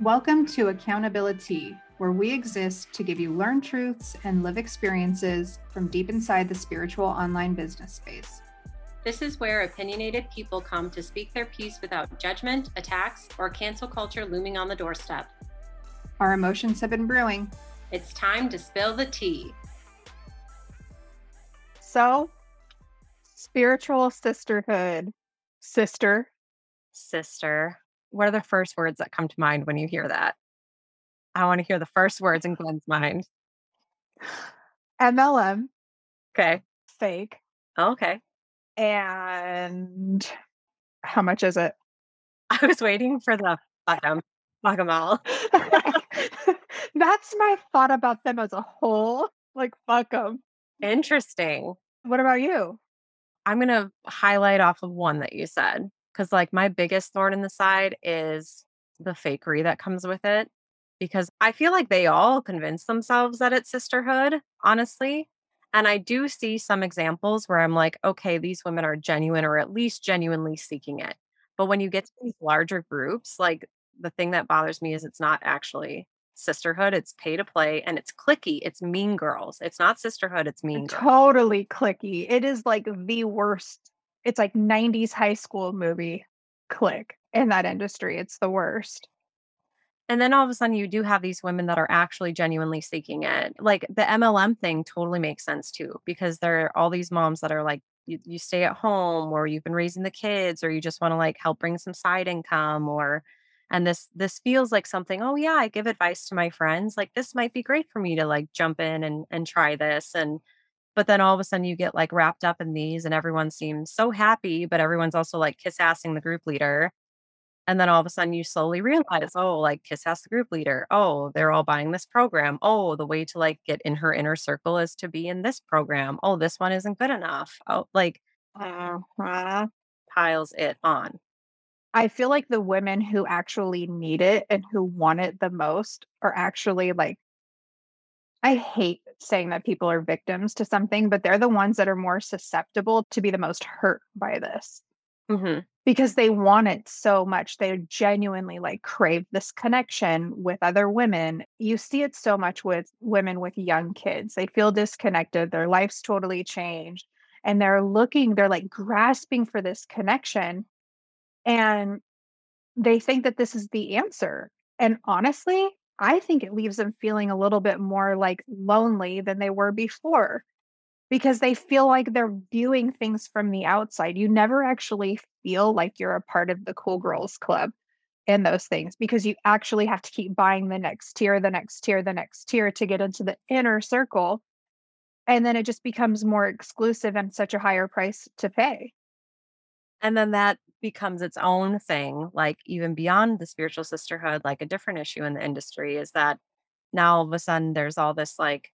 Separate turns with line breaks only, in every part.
Welcome to AccountabiliTea, where we exist to give you learned truths and live experiences from deep inside the spiritual online business space.
This is where opinionated people come to speak their piece without judgment, attacks, or cancel culture looming on the doorstep.
Our emotions have been brewing.
It's time to spill the tea.
So, spiritual sisterhood, sister,
sister. What are the first words that come to mind when you hear that? I want to hear the first words in Gwen's mind.
MLM,
Okay.
fake, oh,
Okay.
and how much is it?
I was waiting for the fuck them all.
That's my thought about them as a whole. Like, fuck them.
Interesting.
What about you?
I'm going to highlight off of one that you said because, like, my biggest thorn in the side is the fakery that comes with it. Because I feel like they all convince themselves that it's sisterhood, honestly. And I do see some examples where I'm like, okay, these women are genuine or at least genuinely seeking it. But when you get to these larger groups, like the thing that bothers me is it's not actually sisterhood, it's pay to play and it's clicky. It's mean girls. It's not sisterhood, it's mean girls.
Totally clicky. It is like the worst. It's like 90s high school movie click in that industry. It's the worst.
And then all of a sudden, you do have these women that are actually genuinely seeking it. Like the MLM thing totally makes sense too, because there are all these moms that are like, you, you stay at home or you've been raising the kids or you just want to like help bring some side income or and this this feels like something oh yeah i give advice to my friends like this might be great for me to like jump in and and try this and but then all of a sudden you get like wrapped up in these and everyone seems so happy but everyone's also like kiss assing the group leader and then all of a sudden you slowly realize, oh, like Kiss has the group leader. Oh, they're all buying this program. Oh, the way to like get in her inner circle is to be in this program. Oh, this one isn't good enough. Oh, like
Uh-huh.
piles it on.
I feel like the women who actually need it and who want it the most are actually like, I hate saying that people are victims to something, but they're the ones that are more susceptible to be the most hurt by this
hmm
because they want it so much. They genuinely like crave this connection with other women. You see it so much with women with young kids. They feel disconnected, their life's totally changed, and they're looking, they're like grasping for this connection. And they think that this is the answer. And honestly, I think it leaves them feeling a little bit more like lonely than they were before because they feel like they're viewing things from the outside. You never actually feel like you're a part of the cool girls club in those things because you actually have to keep buying the next tier, the next tier, the next tier to get into the inner circle. And then it just becomes more exclusive and such a higher price to pay.
And then that becomes its own thing, like even beyond the spiritual sisterhood, like a different issue in the industry is that now all of a sudden there's all this like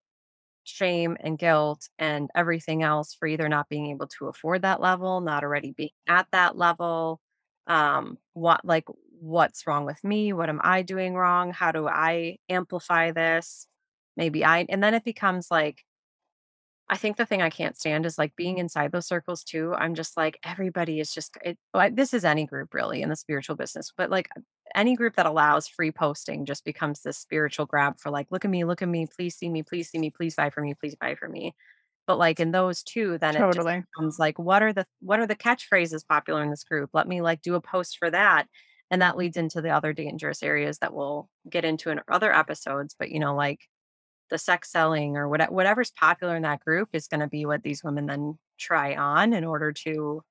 shame and guilt and everything else for either not being able to afford that level, not already being at that level. Um, what like what's wrong with me? What am I doing wrong? How do I amplify this? Maybe I and then it becomes like I think the thing I can't stand is like being inside those circles too. I'm just like everybody is just it, this is any group really in the spiritual business, but like any group that allows free posting just becomes this spiritual grab for like look at me, look at me, please see me, please see me, please buy for me, please buy for me. But like in those two, then it just becomes like what are the what are the catchphrases popular in this group? Let me like do a post for that. And that leads into the other dangerous areas that we'll get into in other episodes. But you know, like the sex selling or whatever whatever's popular in that group is going to be what these women then try on in order to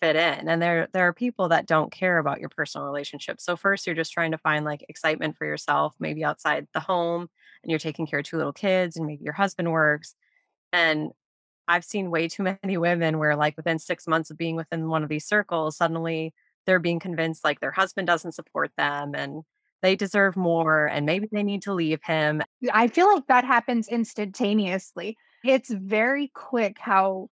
fit in and there there are people that don't care about your personal relationship so first you're just trying to find like excitement for yourself maybe outside the home and you're taking care of two little kids and maybe your husband works and i've seen way too many women where like within 6 months of being within one of these circles suddenly they're being convinced like their husband doesn't support them and they deserve more and maybe they need to leave him
I feel like that happens instantaneously. It's very quick how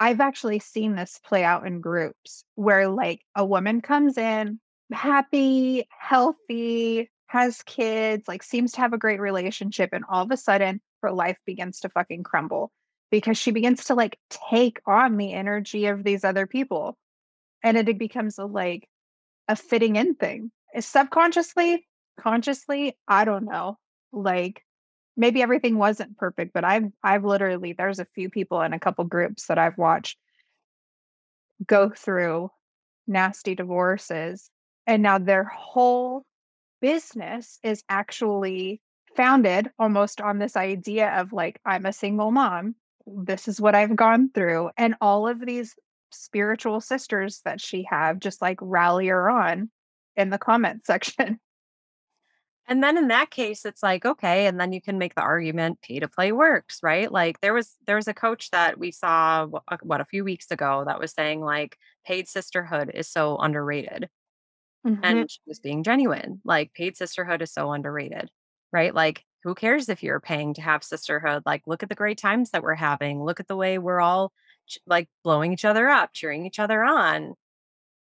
I've actually seen this play out in groups where like a woman comes in happy, healthy, has kids, like seems to have a great relationship and all of a sudden her life begins to fucking crumble because she begins to like take on the energy of these other people and it becomes a like a fitting in thing. Subconsciously, consciously, I don't know. Like maybe everything wasn't perfect, but I've I've literally there's a few people in a couple groups that I've watched go through nasty divorces and now their whole business is actually founded almost on this idea of like I'm a single mom. This is what I've gone through and all of these spiritual sisters that she have just like rally her on in the comment section.
And then in that case, it's like, okay, and then you can make the argument pay to play works, right? Like there was there was a coach that we saw uh, what a few weeks ago that was saying like paid sisterhood is so underrated. Mm-hmm. And she was being genuine. Like paid sisterhood is so underrated, right? Like who cares if you're paying to have sisterhood? Like look at the great times that we're having. Look at the way we're all like blowing each other up, cheering each other on.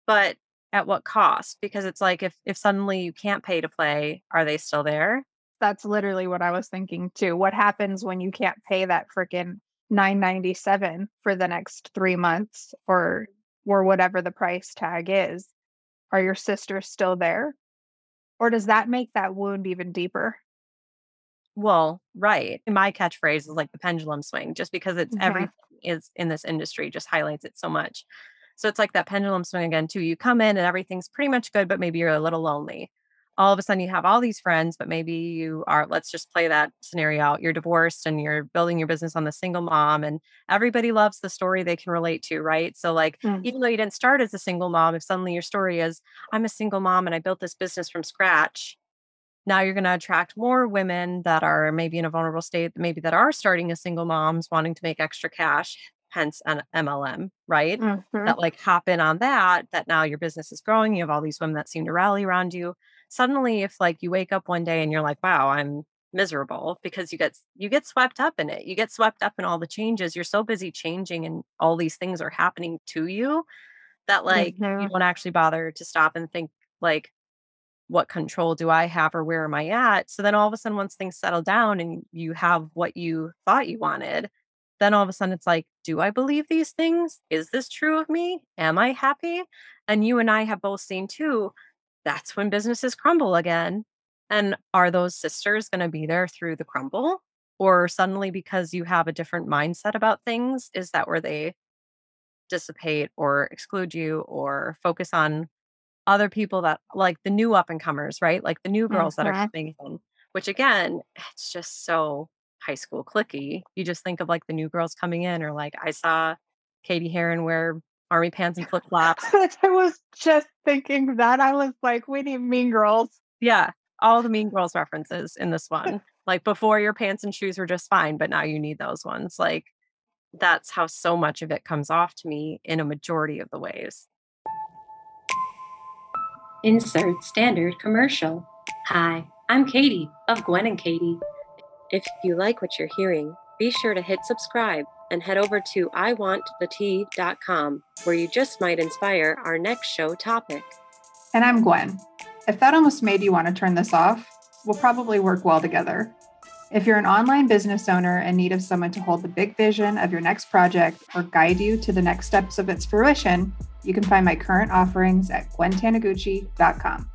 But at what cost? Because it's like if if suddenly you can't pay to play, are they still there?
That's literally what I was thinking too. What happens when you can't pay that freaking 997 for the next 3 months or or whatever the price tag is? Are your sisters still there? Or does that make that wound even deeper?
Well, right. My catchphrase is like the pendulum swing, just because it's mm-hmm. everything is in this industry just highlights it so much. So it's like that pendulum swing again, too. You come in and everything's pretty much good, but maybe you're a little lonely. All of a sudden, you have all these friends, but maybe you are, let's just play that scenario out. You're divorced and you're building your business on the single mom, and everybody loves the story they can relate to, right? So, like, mm. even though you didn't start as a single mom, if suddenly your story is, I'm a single mom and I built this business from scratch, now you're going to attract more women that are maybe in a vulnerable state, maybe that are starting as single moms wanting to make extra cash, hence an MLM, right? Mm-hmm. That like hop in on that, that now your business is growing. You have all these women that seem to rally around you. Suddenly, if like you wake up one day and you're like, wow, I'm miserable because you get you get swept up in it. You get swept up in all the changes. You're so busy changing and all these things are happening to you that like mm-hmm. you don't actually bother to stop and think like what control do I have or where am I at? So then all of a sudden once things settle down and you have what you thought you wanted, then all of a sudden it's like, do I believe these things? Is this true of me? Am I happy? And you and I have both seen too, that's when businesses crumble again. And are those sisters going to be there through the crumble? Or suddenly, because you have a different mindset about things, is that where they dissipate or exclude you or focus on other people that like the new up and comers, right? Like the new girls mm-hmm. that are coming in, which again, it's just so high school clicky. You just think of like the new girls coming in, or like I saw Cady Heron wear army pants and flip flops.
I was just thinking that. I was like, we need mean girls.
Yeah. All the mean girls references in this one. like before your pants and shoes were just fine, but now you need those ones. Like that's how so much of it comes off to me in a majority of the ways.
Insert standard commercial. Hi, I'm Katie of Gwen and Katie.
If you like what you're hearing, be sure to hit subscribe and head over to iwantthetea.com where you just might inspire our next show topic.
And I'm Gwen. If that almost made you want to turn this off, we'll probably work well together. If you're an online business owner in need of someone to hold the big vision of your next project or guide you to the next steps of its fruition, you can find my current offerings at gwentanaguchi.com.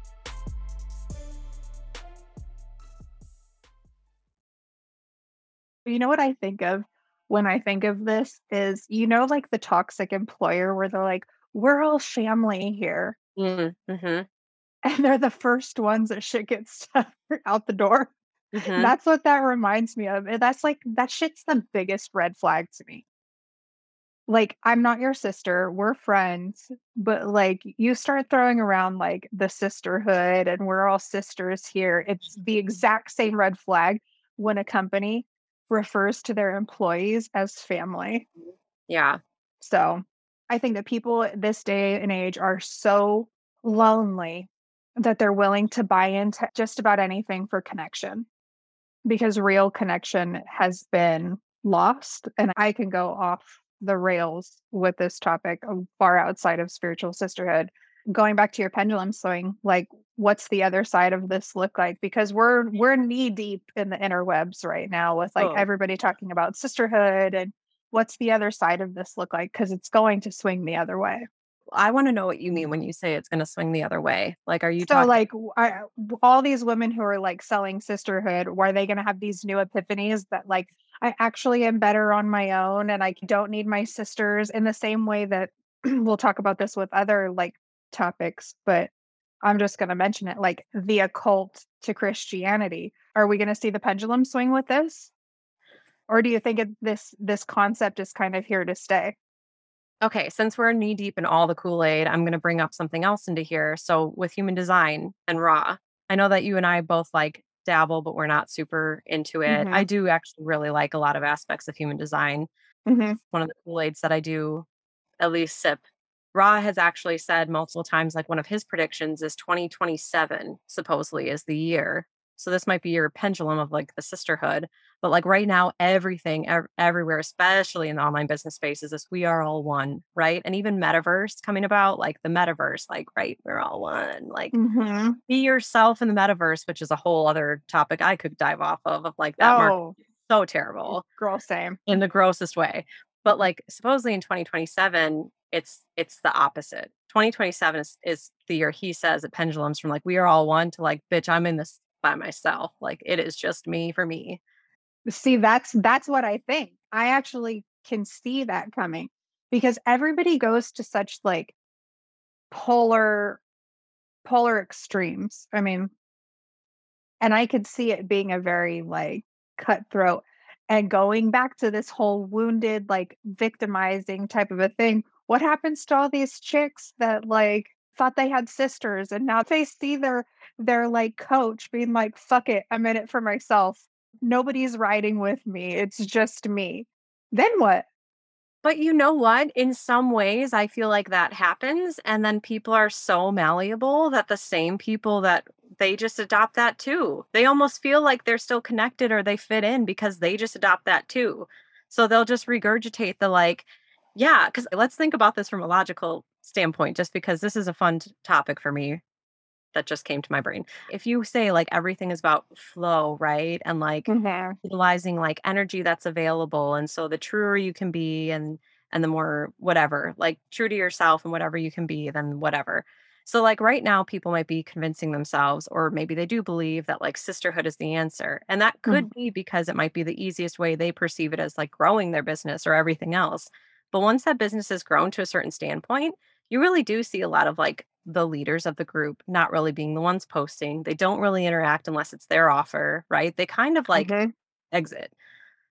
You know what I think of when I think of this is, you know, like the toxic employer where they're like, we're all family here. Mm-hmm. And they're the first ones that shit gets out the door. Mm-hmm. That's what that reminds me of. That's like, that shit's the biggest red flag to me. Like, I'm not your sister. We're friends. But like, you start throwing around like the sisterhood and we're all sisters here. It's the exact same red flag when a company refers to their employees as family. Mm-hmm.
Yeah.
So I think that people this day and age are so lonely that they're willing to buy into just about anything for connection because real connection has been lost. And I can go off the rails with this topic far outside of spiritual sisterhood. Going back to your pendulum swing, like what's the other side of this look like because we're we're knee deep in the interwebs right now with like oh. everybody talking about sisterhood and what's the other side of this look like because it's going to swing the other way
I want to know what you mean when you say it's going to swing the other way. Like, are you
so
talking?
like are- uh, all these women who are like selling sisterhood Are they going to have these new epiphanies that like i actually am better on my own and i don't need my sisters in the same way that we'll talk about this with other like topics but i'm just going to mention it like the occult to christianity are we going to see the pendulum swing with this or do you think it, this this concept is kind of here to stay
Okay, since we're knee deep in all the Kool Aid, I'm going to bring up something else into here. So, with human design and Ra, I know that you and I both like dabble, but we're not super into it.
Mhm.
I do actually really like a lot of aspects of human design.
mm-hmm.
One of the Kool Aids that I do at least sip. Ra has actually said multiple times, like one of his predictions is 2027, supposedly, is the year. So, this might be your pendulum of like the sisterhood. But like right now, everything, ev- everywhere, especially in the online business space, is this we are all one, right? And even metaverse coming about, like the metaverse, like, right, we're all one. Like,
Mm-hmm.
be yourself in the metaverse, which is a whole other topic I could dive off of, of like that
oh
so terrible
girl same
in the grossest way. But like supposedly in 2027, it's it's the opposite. 2027 is, is the year he says it pendulums from like we are all one to like bitch, I'm in this by myself. Like it is just me for me.
See, that's that's what I think. I actually can see that coming because everybody goes to such like polar polar extremes. I mean, and I could see it being a very like cutthroat and going back to this whole wounded like victimizing type of a thing. What happens to all these chicks that like thought they had sisters and now they see their their like coach being like fuck it, I'm in it for myself. Nobody's riding with me. It's just me. Then what?
But you know what? In some ways, I feel like that happens. And then people are so malleable that the same people that they just adopt that too. They almost feel like they're still connected or they fit in because they just adopt that too. So they'll just regurgitate the like, yeah, because let's think about this from a logical standpoint, just because this is a fun t- topic for me that just came to my brain. If you say like everything is about flow, right? And like,
Mhm.
utilizing like energy that's available and so the truer you can be and and the more whatever like true to yourself and whatever you can be then whatever so like right now people might be convincing themselves or maybe they do believe that like sisterhood is the answer and that could be because it might be the easiest way they perceive it as like growing their business or everything else but once that business has grown to a certain standpoint you really do see a lot of like the leaders of the group not really being the ones posting they don't really interact unless it's their offer right they kind of like
Mhm.
exit.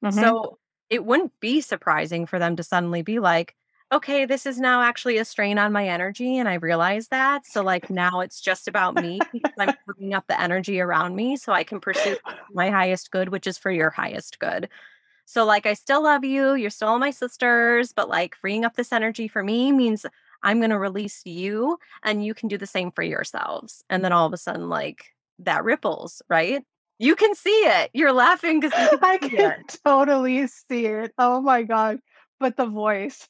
Mhm.
So it wouldn't be surprising for them to suddenly be like, okay, this is now actually a strain on my energy. And I realize that. So, like, now it's just about me because I'm bringing up the energy around me so I can pursue my highest good, which is for your highest good. So, like, I still love you. You're still my sisters, but like, freeing up this energy for me means I'm going to release you and you can do the same for yourselves. And then all of a sudden, like, that ripples, right? You can see it. You're laughing because
I can
it.
totally see it. Oh my god. But the voice.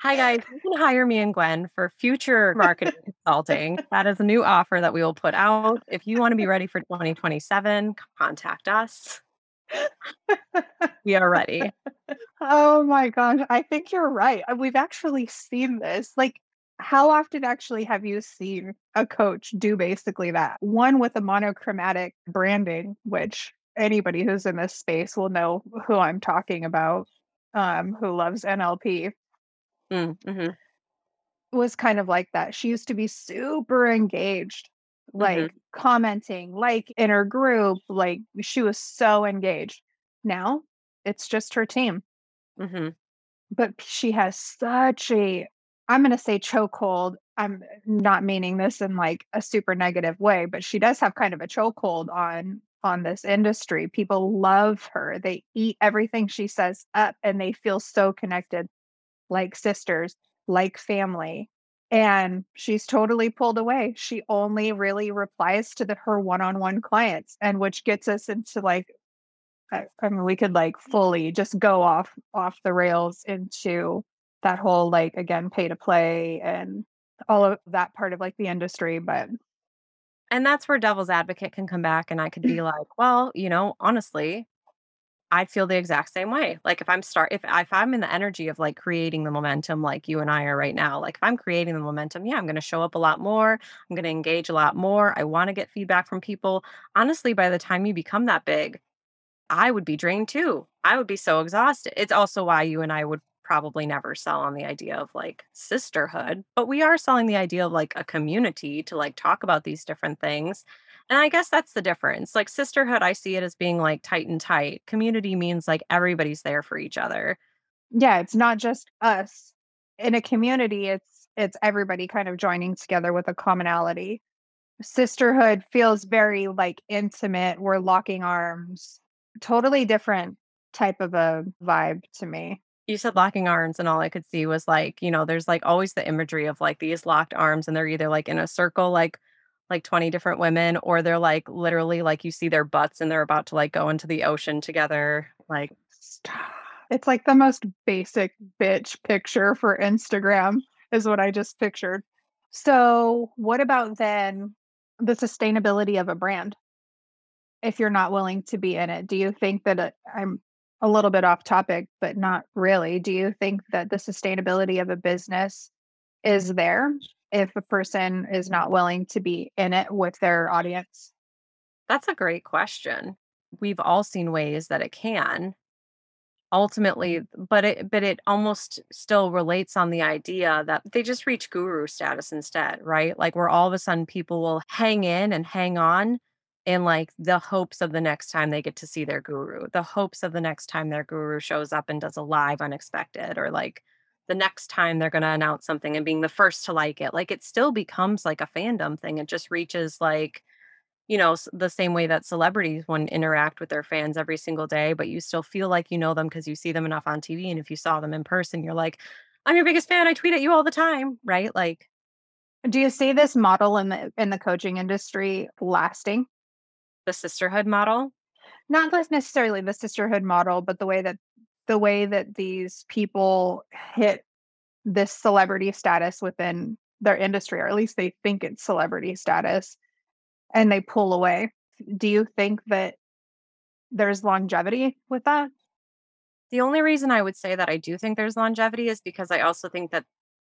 Hi guys, you can hire me and Gwen for future marketing consulting. That is a new offer that we will put out. If you want to be ready for 2027, contact us. We are ready.
Oh my gosh. I think you're right. Uh, We've actually seen this. Like, how often actually have you seen a coach do basically that? One with a monochromatic branding, which anybody who's in this space will know who I'm talking about, um, who loves NLP.
Mm, mhm,
was kind of like that. She used to be super engaged, like commenting, like in her group, like she was so engaged. Now it's just her team,
mhm.
but she has such a, I'm going to say chokehold. I'm not meaning this in like a super negative way, but she does have kind of a chokehold on on this industry. People love her. They eat everything she says up and they feel so connected like sisters, like family. And she's totally pulled away. She only really replies to the her one-on-one clients, and which gets us into like, I, I mean, we could like fully just go off off the rails into that whole like again pay to play and all of that part of like the industry. But
And that's where devil's advocate can come back and I could be like, well, you know, honestly, I feel the exact same way. Like if I'm start if if I'm in the energy of like creating the momentum like you and I are right now, like if I'm creating the momentum, yeah, I'm going to show up a lot more. I'm going to engage a lot more. I want to get feedback from people. Honestly, by the time you become that big, I would be drained too. I would be so exhausted. It's also why you and I would probably never sell on the idea of like sisterhood, but we are selling the idea of like a community to like talk about these different things and I guess that's the difference. Like sisterhood, I see it as being like tight and tight. Community means like everybody's there for each other.
Yeah, it's not just us. In a community, it's it's everybody kind of joining together with a commonality. Sisterhood feels very like intimate. We're locking arms. Totally different type of a vibe to me.
You said locking arms, and all I could see was like, you know, there's like always the imagery of like these locked arms, and they're either like in a circle, like like 20 different women or they're like literally like you see their butts and they're about to like go into the ocean together like
it's like the most basic bitch picture for Instagram is what I just pictured. So, what about then the sustainability of a brand? If you're not willing to be in it, do you think that it, I'm a little bit off topic, but not really? Do you think that the sustainability of a business is there if a person is not willing to be in it with their audience?
That's a great question. We've all seen ways that it can ultimately but it but it almost still relates on the idea that they just reach guru status instead right like where all of a sudden people will hang in and hang on in like the hopes of the next time they get to see their guru the hopes of the next time their guru shows up and does a live unexpected or like the next time they're going to announce something and being the first to like it. Like it still becomes like a fandom thing. It just reaches like, you know, the same way that celebrities want to interact with their fans every single day, but you still feel like you know them because you see them enough on TV. And if you saw them in person, you're like, I'm your biggest fan. I tweet at you all the time. Right. Like,
do you see this model in the in the coaching industry lasting?
The sisterhood model?
Not necessarily the sisterhood model, but the way that the way that these people hit this celebrity status within their industry, or at least they think it's celebrity status, and they pull away. Do you think that there's longevity with that?
The only reason I would say that I do think there's longevity is because I also think that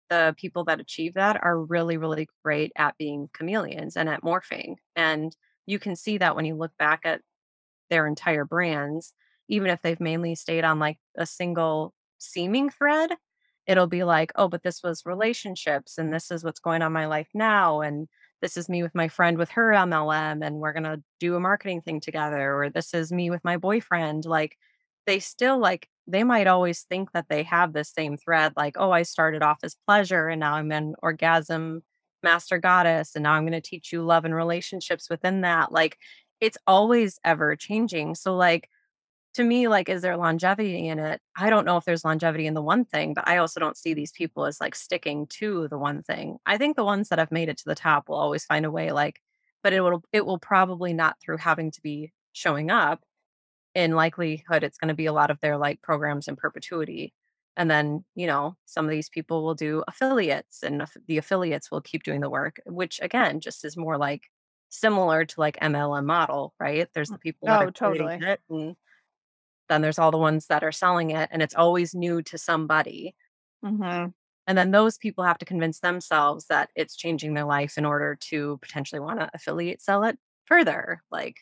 the people that achieve that are really, really great at being chameleons and at morphing. And you can see that when you look back at their entire brands even if they've mainly stayed on like a single seeming thread, it'll be like, oh, but this was relationships and this is what's going on my life now. And this is me with my friend with her MLM and we're going to do a marketing thing together. Or this is me with my boyfriend. Like they still like, they might always think that they have the same thread. Like, oh, I started off as pleasure and now I'm an orgasm master goddess. And now I'm going to teach you love and relationships within that. Like it's always ever changing. So, like, to me, like, is there longevity in it? I don't know if there's longevity in the one thing, but I also don't see these people as like sticking to the one thing. I think the ones that have made it to the top will always find a way, like, but it will it will probably not through having to be showing up. In likelihood, it's going to be a lot of their like programs in perpetuity. And then, you know, some of these people will do affiliates and the affiliates will keep doing the work, which again just is more like similar to like MLM model, right? There's the mm. people that
oh,
are
totally.
it and then there's all the ones that are selling it and it's always new to somebody.
Mm-hmm.
And then those people have to convince themselves that it's changing their life in order to potentially want to affiliate sell it further. Like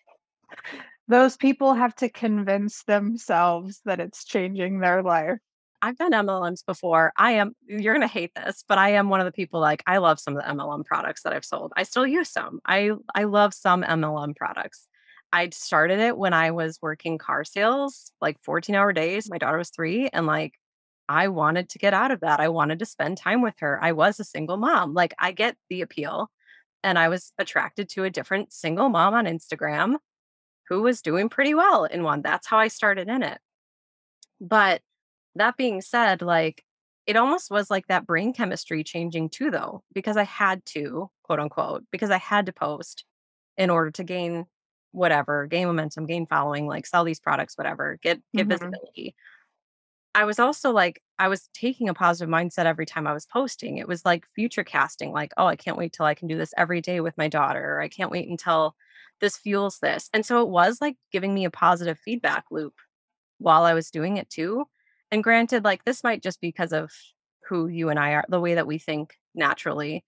those people have to convince themselves that it's changing their life.
I've done MLMs before. I am, you're going to hate this, but I am one of the people like, I love some of the MLM products that I've sold. I still use some. I, I love some MLM products. I started it when I was working car sales, like 14 hour days. My daughter was three, and like I wanted to get out of that. I wanted to spend time with her. I was a single mom. Like I get the appeal. And I was attracted to a different single mom on Instagram who was doing pretty well in one. That's how I started in it. But that being said, like it almost was like that brain chemistry changing too, though, because I had to, quote unquote, because I had to post in order to gain whatever, gain momentum, gain following, like sell these products, whatever, get get mm-hmm. visibility. I was also like, I was taking a positive mindset every time I was posting. It was like future casting, like, oh, I can't wait till I can do this every day with my daughter. Or I can't wait until this fuels this. And so it was like giving me a positive feedback loop while I was doing it too. And granted, like this might just be because of who you and I are, the way that we think naturally.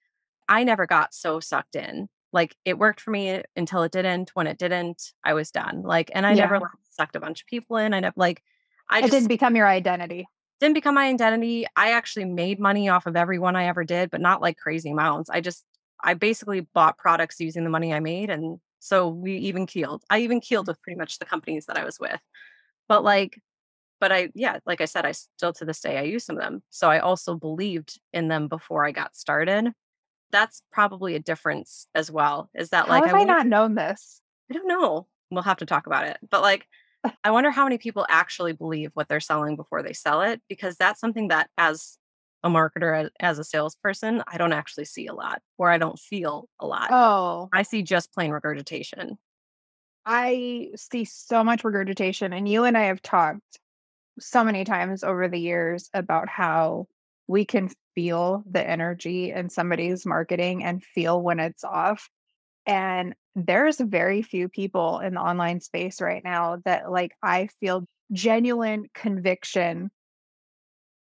I never got so sucked in. Like it worked for me until it didn't. When it didn't, I was done. Like, and I
Yeah.
never like, sucked a bunch of people in. I never like, I
it
just
didn't become your identity.
didn't become my identity. I actually made money off of everyone I ever did, but not like crazy amounts. I just, I basically bought products using the money I made. And so we even keeled. I even keeled with pretty much the companies that I was with. But like, but I, yeah, like I said, I still to this day, I use some of them. So I also believed in them before I got started. That's probably a difference as well. Is that
How
like,
have I
wonder-
not known this?
I don't know. We'll have to talk about it. But like, I wonder how many people actually believe what they're selling before they sell it, because that's something that, as a marketer, as, as a salesperson, I don't actually see a lot, or I don't feel a lot.
Oh,
I see just plain regurgitation.
I see so much regurgitation, and you and I have talked so many times over the years about how we can feel the energy in somebody's marketing and feel when it's off. And there's very few people in the online space right now that, like, I feel genuine conviction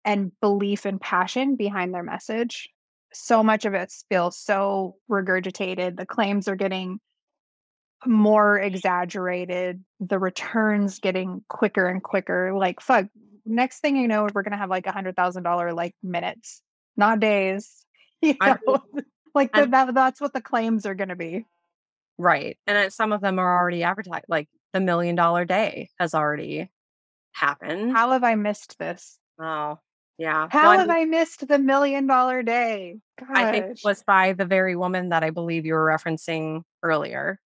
and belief and passion behind their message. So much of it feels so regurgitated. The claims are getting more exaggerated, the returns getting quicker and quicker. Like, fuck, next thing you know, we're gonna have like a hundred thousand dollar like minutes, not days. You
I
know? like the, that, that's what the claims are gonna be.
Right. And some of them are already advertised, like the million dollar day has already happened.
How have I missed this?
oh, yeah.
How
Well, I
have
mean,
I missed the million dollar day?
I think it was by the very woman that I believe you were referencing earlier.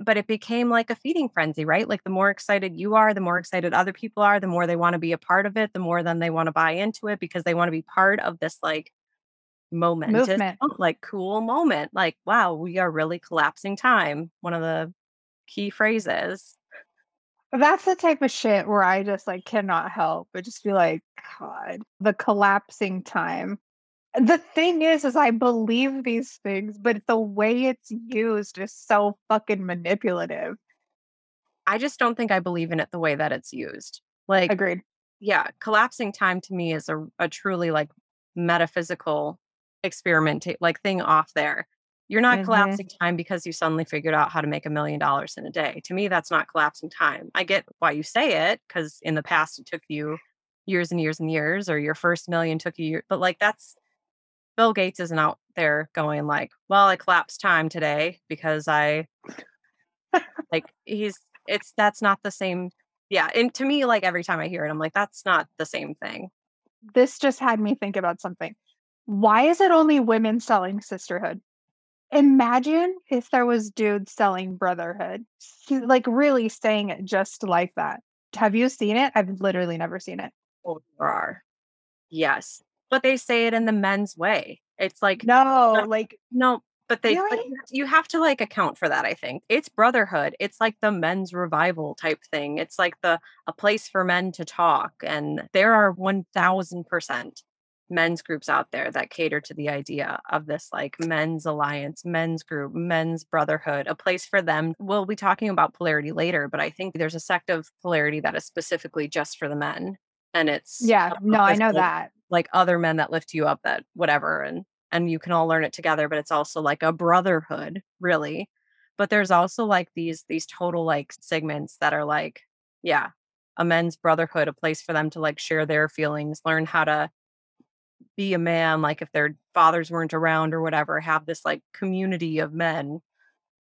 But it became like a feeding frenzy, right? Like the more excited you are, the more excited other people are, the more they want to be a part of it, the more then they want to buy into it because they want to be part of this like momentous,
Movement.
like cool moment. Like, wow, we are really collapsing time. One of the key phrases.
That's the type of shit where I just like cannot help but just be like, God, the collapsing time. The thing is, is I believe these things, but the way it's used is so fucking manipulative.
I just don't think I believe in it the way that it's used. Like,
Agreed.
yeah, collapsing time to me is a, a truly like metaphysical experiment, like thing off there. You're not
Mhm.
collapsing time because you suddenly figured out how to make a million dollars in a day. To me, that's not collapsing time. I get why you say it because in the past it took you years and years and years, or your first million took you, year- but like that's Bill Gates isn't out there going like, well, I collapsed time today because I like he's it's that's not the same. Yeah. And to me, like every time I hear it, I'm like, that's not the same thing.
This just had me think about something. Why is it only women selling sisterhood? Imagine if there was dudes selling brotherhood. He- Like really saying it just like that. Have you seen it? I've literally never seen it.
Oh, there are. Yes. But they say it in the men's way. It's like,
No, like
no, but they,
Really?
you have to- you have to like account for that, I think. It's brotherhood. It's like the men's revival type thing. It's like the, a place for men to talk. And there are 1000% men's groups out there that cater to the idea of this like men's alliance, men's group, men's brotherhood, a place for them. We'll be talking about polarity later, but I think there's a sect of polarity that is specifically just for the men. And it's
yeah, no, I know that.
Like other men that lift you up that whatever and and you can all learn it together but it's also like a brotherhood really but there's also like these these total like segments that are like yeah a men's brotherhood a place for them to like share their feelings learn how to be a man like if their fathers weren't around or whatever have this like community of men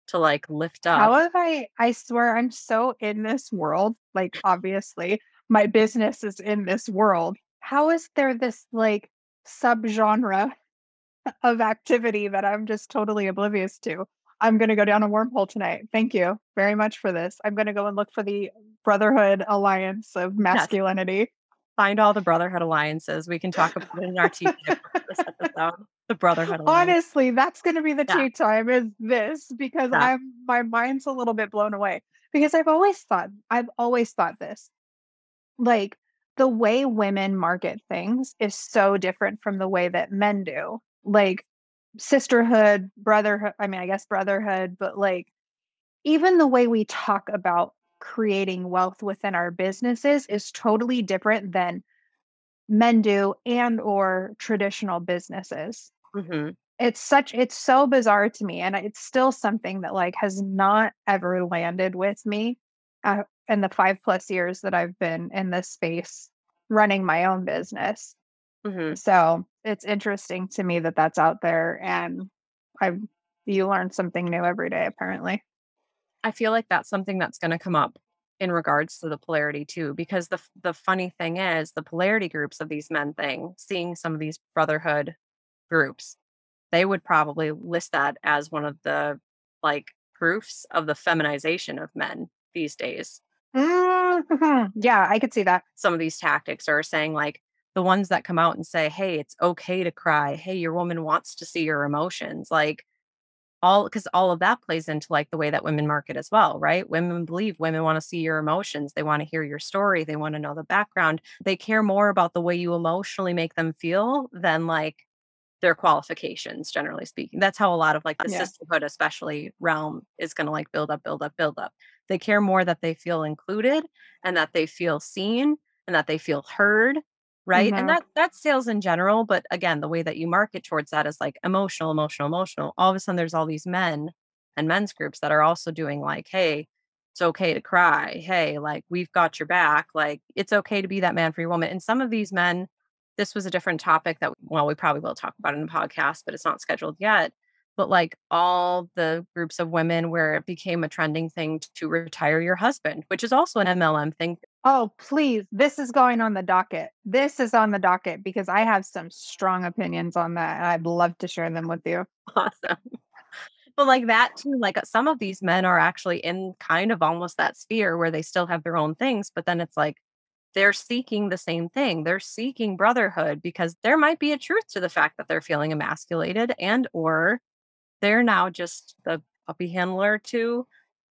to like lift up
How have I? I swear I'm so in this world. Like, obviously, my business is in this world. How is there this like subgenre of activity that I'm just totally oblivious to? I'm going to go down a wormhole tonight. Thank you very much for this. I'm going to go and look for the Brotherhood Alliance of Masculinity.
find all the brotherhood alliances we can talk about it in our tea time this episode the brotherhood alliance
Honestly, that's going to be the
Yeah.
tea time is this because
Yeah.
I'm my mind's a little bit blown away because I've always thought I've always thought this. Like the way women market things is so different from the way that men do. Like sisterhood, brotherhood, I mean I guess brotherhood, but like even the way we talk about creating wealth within our businesses is totally different than men do and or traditional businesses.
Mhm.
It's such it's so bizarre to me and it's still something that like has not ever landed with me uh, in the 5 plus years that I've been in this space running my own business.
Mhm.
So, it's interesting to me that that's out there and I you learn something new every day apparently.
I feel like that's something that's gonna come up in regards to the polarity too, because the the funny thing is the polarity groups of these men thing, seeing some of these brotherhood groups, they would probably list that as one of the, like, proofs of the feminization of men these days.
Mhm. Yeah, I could see that.
Some of these tactics are saying, like, the ones that come out and say, "Hey, it's okay to cry. Hey, your woman wants to see your emotions." Like, all because all of that plays into, like, the way that women market as well, right? Women believe women wanna see your emotions, they wanna hear your story, they wanna know the background. They care more about the way you emotionally make them feel than, like, their qualifications, generally speaking. That's how a lot of, like, the
Yeah.
sisterhood, especially realm, is gonna, like, build up, build up, build up. They care more that they feel included and that they feel seen and that they feel heard, right? And
Mhm.
that that's sales in general, but again, the way that you market towards that is, like, emotional, emotional, emotional. All of a sudden, there's all these men and men's groups that are also doing, like, "Hey, it's okay to cry. Hey, like, we've got your back. Like, it's okay to be that man for your woman." And some of these men this was a different topic that well, we probably will talk about in the podcast, but it's not scheduled yet. But, like, all the groups of women where it became a trending thing to retire your husband, which is also an MLM thing.
Oh, please. This is going on the docket. This is on the docket because I have some strong opinions on that and I'd love to share them with you.
Awesome. But like that too, like uh, some of these men are actually in kind of almost that sphere where they still have their own things, but then it's like they're seeking the same thing. They're seeking brotherhood because there might be a truth to the fact that they're feeling emasculated and or they're now just the puppy handler to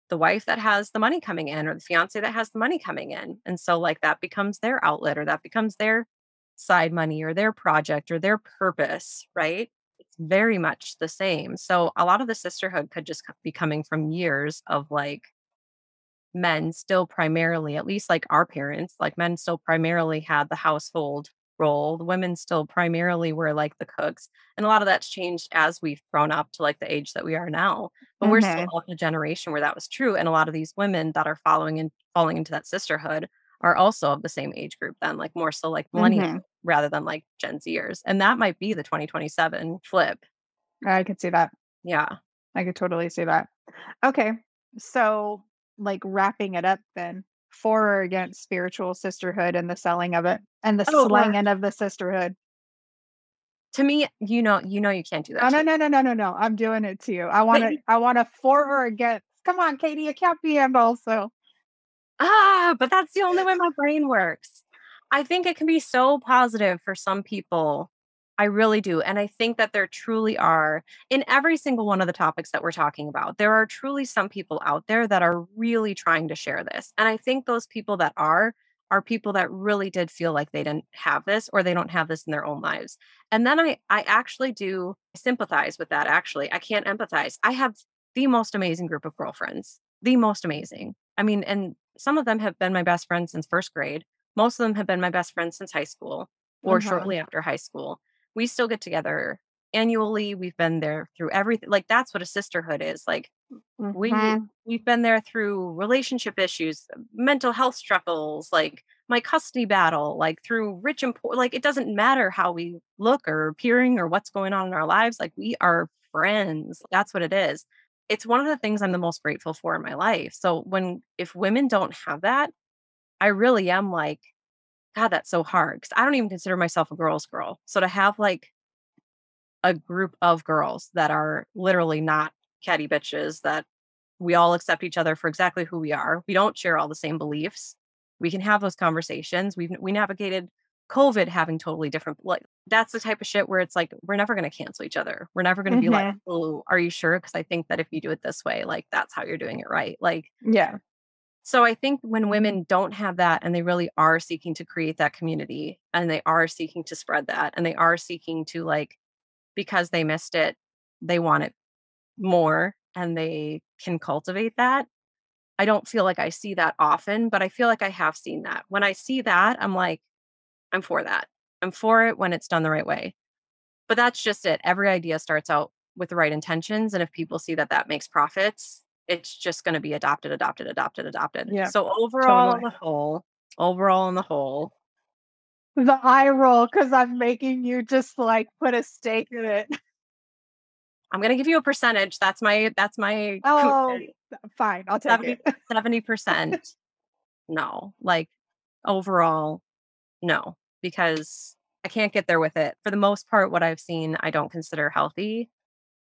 the wife that has the money coming in or the fiance that has the money coming in. And so like that becomes their outlet or that becomes their side money or their project or their purpose, right? It's very much the same. So a lot of the sisterhood could just be coming from years of like men still primarily, at least like our parents, like men still primarily had the household role. The women still primarily were like the cooks. And a lot of that's changed as we've grown up to like the age that we are now. But we're still
Mhm.
of the generation where that was true. And a lot of these women that are following and falling into that sisterhood are also of the same age group then, like more so like millennials
Mhm.
rather than like Gen Zers. And that might be the 2027 flip.
I could see that.
Yeah.
I could totally see that. Okay. So, like wrapping it up then, for or against spiritual sisterhood and the selling of it and the
Oh,
slanging of the sisterhood.
to me, you know, you know you can't do that.
Oh, no, no, no, no, no, no. I'm doing it to you. I want to, I want to for or against. Come on, Katie, it can't be and also.
Ah, but that's the only way my brain works. I think it can be so positive for some people. I really do. And I think that there truly are, in every single one of the topics that we're talking about, there are truly some people out there that are really trying to share this. And I think those people that are, are people that really did feel like they didn't have this or they don't have this in their own lives. And then I, I actually do sympathize with that. Actually, I can't empathize. I have the most amazing group of girlfriends, the most amazing. I mean, and some of them have been my best friends since first grade. Most of them have been my best friends since high school or
Mhm.
shortly after high school. We still get together annually. We've been there through everything. Like that's what a sisterhood is. Like we
Mhm.
we've been there through relationship issues, mental health struggles, like my custody battle, like through rich and poor. Like it doesn't matter how we look or appearing or what's going on in our lives. Like we are friends. That's what it is. It's one of the things I'm the most grateful for in my life. So when if women don't have that, I really am like, God, that's so hard. Cause I don't even consider myself a girl's girl. So to have like a group of girls that are literally not catty bitches, that we all accept each other for exactly who we are. We don't share all the same beliefs. We can have those conversations. We've we navigated COVID having totally different like that's the type of shit where it's like we're never going to cancel each other. We're never going to be like. "Oh, are you sure?" Because I think that if you do it this way, like that's how you're doing it right. Like
Yeah.
So I think when women don't have that and they really are seeking to create that community and they are seeking to spread that and they are seeking to like because they missed it, they want it more and they can cultivate that. I don't feel like I see that often, but I feel like I have seen that. When I see that, I'm like, I'm for that. I'm for it when it's done the right way. But that's just it. Every idea starts out with the right intentions. And if people see that that makes profits, it's just going to be adopted, adopted, adopted, adopted.
Yeah,
So overall,
totally.
on the whole, overall, on the whole,
The eye roll because I'm making you just like put a stake in it.
I'm going to give you a percentage. That's my, that's my
Oh, fine. I'll take it.
70 percent. No, like overall, no, because I can't get there with it. For the most part, what I've seen, I don't consider healthy,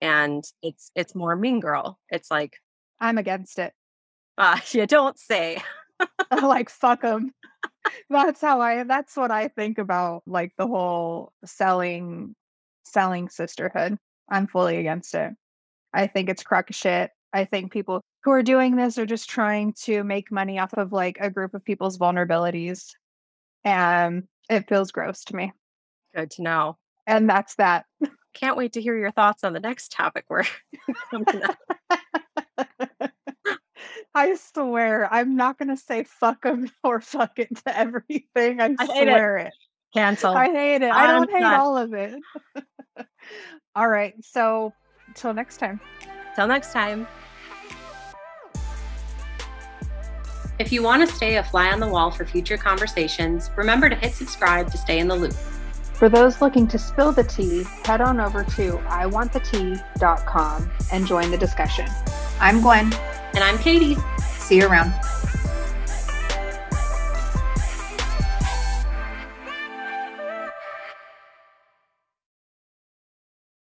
and it's it's more mean girl. It's like,
I'm against it.
uh, you don't say.
like fuck them. That's how I. That's what I think about like the whole selling, selling sisterhood. I'm fully against it. I think it's crock of shit. I think people who are doing this are just trying to make money off of like a group of people's vulnerabilities, and it feels gross to me.
Good to know.
And that's that.
Can't wait to hear your thoughts on the next topic. We're.
I swear, I'm not gonna say fuck them or fuck it to everything. I,
I hate it.
swear it.
cancel.
I hate it. I
I'm
don't hate
done.
all of it. all right. So until next time.
Till next time.
If you want to stay a fly on the wall for future conversations, remember to hit subscribe to stay in the loop.
For those looking to spill the tea, head on over to iwantthetea.com and join the discussion. I'm Gwen.
And I'm Katie.
See you around.